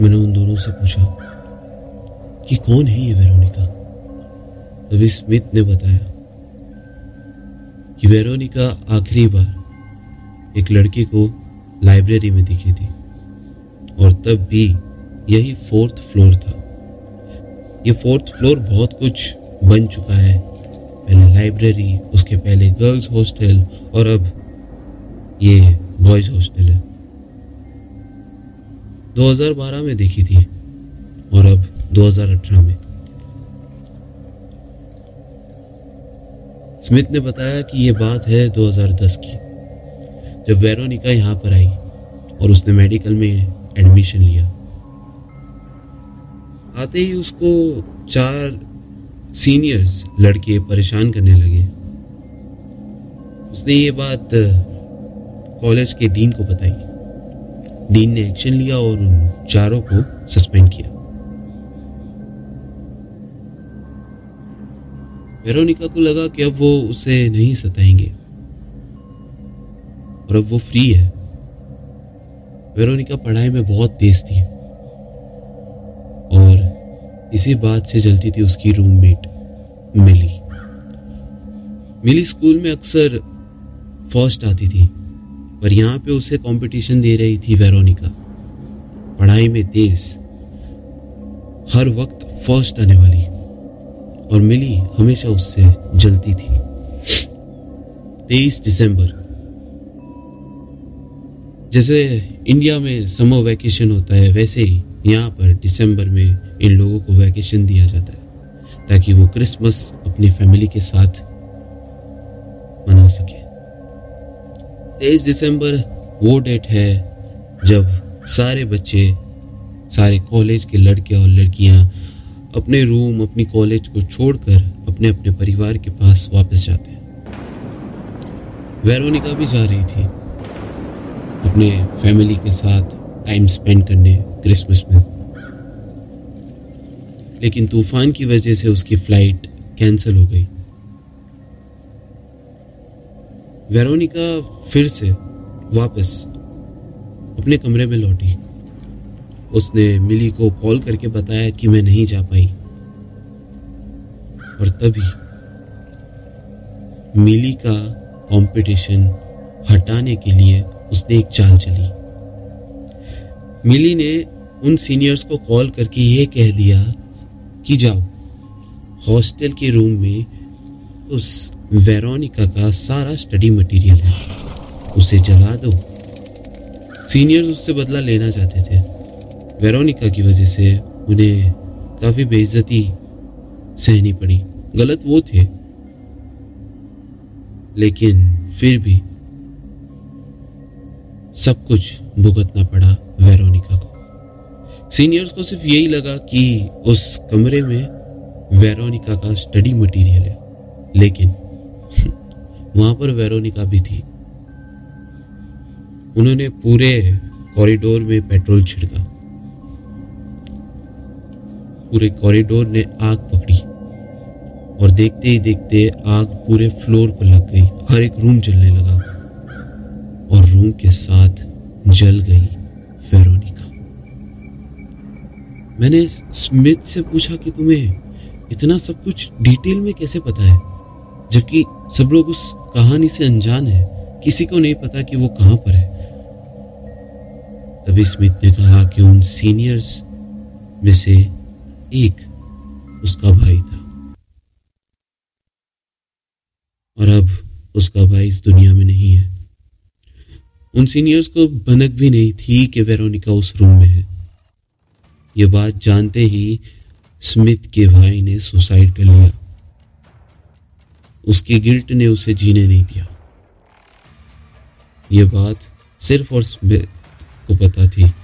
मैंने उन दोनों से पूछा कि कौन है ये वेरोनिका? तभी स्मिथ ने बताया कि वेरोनिका आखिरी बार एक लड़के को लाइब्रेरी में दिखी थी और तब भी यही फोर्थ फ्लोर था। ये फोर्थ फ्लोर बहुत कुछ बन चुका है। पहले लाइब्रेरी, उसके पहले गर्ल्स हॉस्टल और अब ये बॉयज़ हॉस्टल है। 2012 में देखी थी और अब 2018 में। स्मिथ ने बताया कि ये बात है 2010 की, जब वेरोनिका यहाँ पर आई और उसने मेडिकल में एडमिशन लिया। आते ही उसको चार सीनियर्स लड़के परेशान करने लगे। उसने ये बात कॉलेज के डीन को बताई। डीन ने एक्शन लिया और उन चारों को सस्पेंड किया। वेरोनिका को लगा कि अब वो उसे नहीं सताएँगे। और अब वो फ्री है। वेरोनिका पढ़ाई में बहुत तेज थी। और इसी बात से जलती थी उसकी रूममेट मिली मिली स्कूल में अक्सर फ़र्स्ट आती थी। पर यहाँ पे उसे कंपटीशन दे रही थी वेरोनिका। पढ़ाई में तेज। हर वक्त फ़र्स्ट आने वाली। और मिली हमेशा उससे जलती थी। तेईस दिसंबर। जैसे इंडिया में समर वैकेशन होता है, वैसे ही यहाँ पर दिसंबर में इन लोगों को वैकेशन दिया जाता है। ताकि वो क्रिसमस अपनी फैमिली के साथ मना सके। तेईस दिसंबर वो डेट है जब सारे बच्चे, सारे कॉलेज के लड़के और लड़कियाँ अपने रूम, अपनी कॉलेज को छोड़कर अपने अपने परिवार के पास वापस जाते हैं। वेरोनिका भी जा रही थी अपने फैमिली के साथ टाइम स्पेंड करने क्रिसमस में। लेकिन तूफ़ान की वजह से उसकी फ़्लाइट कैंसिल हो गई। वेरोनिका फिर से वापस अपने कमरे में लौटी। उसने मिली को कॉल करके बताया कि मैं नहीं जा पाई। और तभी मिली का कंपटीशन हटाने के लिए उसने एक चाल चली। मिली ने उन सीनियर्स को कॉल करके ये कह दिया कि जाओ, हॉस्टल के रूम में उस वेरोनिका का सारा स्टडी मटेरियल है। उसे जला दो। सीनियर्स उससे बदला लेना चाहते थे। वेरोनिका की वजह से उन्हें काफ़ी बेइज्जती सहनी पड़ी। गलत वो थे। लेकिन फिर भी सब कुछ भुगतना पड़ा वेरोनिका को। सीनियर्स को सिर्फ़ यही लगा कि उस कमरे में वेरोनिका का स्टडी मटेरियल है। लेकिन वहाँ पर वेरोनिका भी थी। उन्होंने पूरे कॉरिडोर में पेट्रोल छिड़का। पूरे कॉरिडोर ने आग पकड़ी और देखते ही देखते आग पूरे फ्लोर पर लग गई। हर एक रूम जलने लगा और रूम के साथ जल गई फेरोनिका मैंने स्मिथ से पूछा कि तुम्हें इतना सब कुछ डिटेल में कैसे पता है? जबकि सब लोग उस कहानी से अनजान है। किसी को नहीं पता कि वो कहाँ पर है। तभी स्मिथ ने कहा कि उन सीनियर्स में से एक उसका भाई था। और अब उसका भाई इस दुनिया में नहीं है। उन सीनियर्स को भनक भी नहीं थी कि वेरोनिका उस रूम में है। ये बात जानते ही स्मिथ के भाई ने सुसाइड कर लिया। उसके गिल्ट ने उसे जीने नहीं दिया। ये बात सिर्फ़ और स्मिथ को पता थी।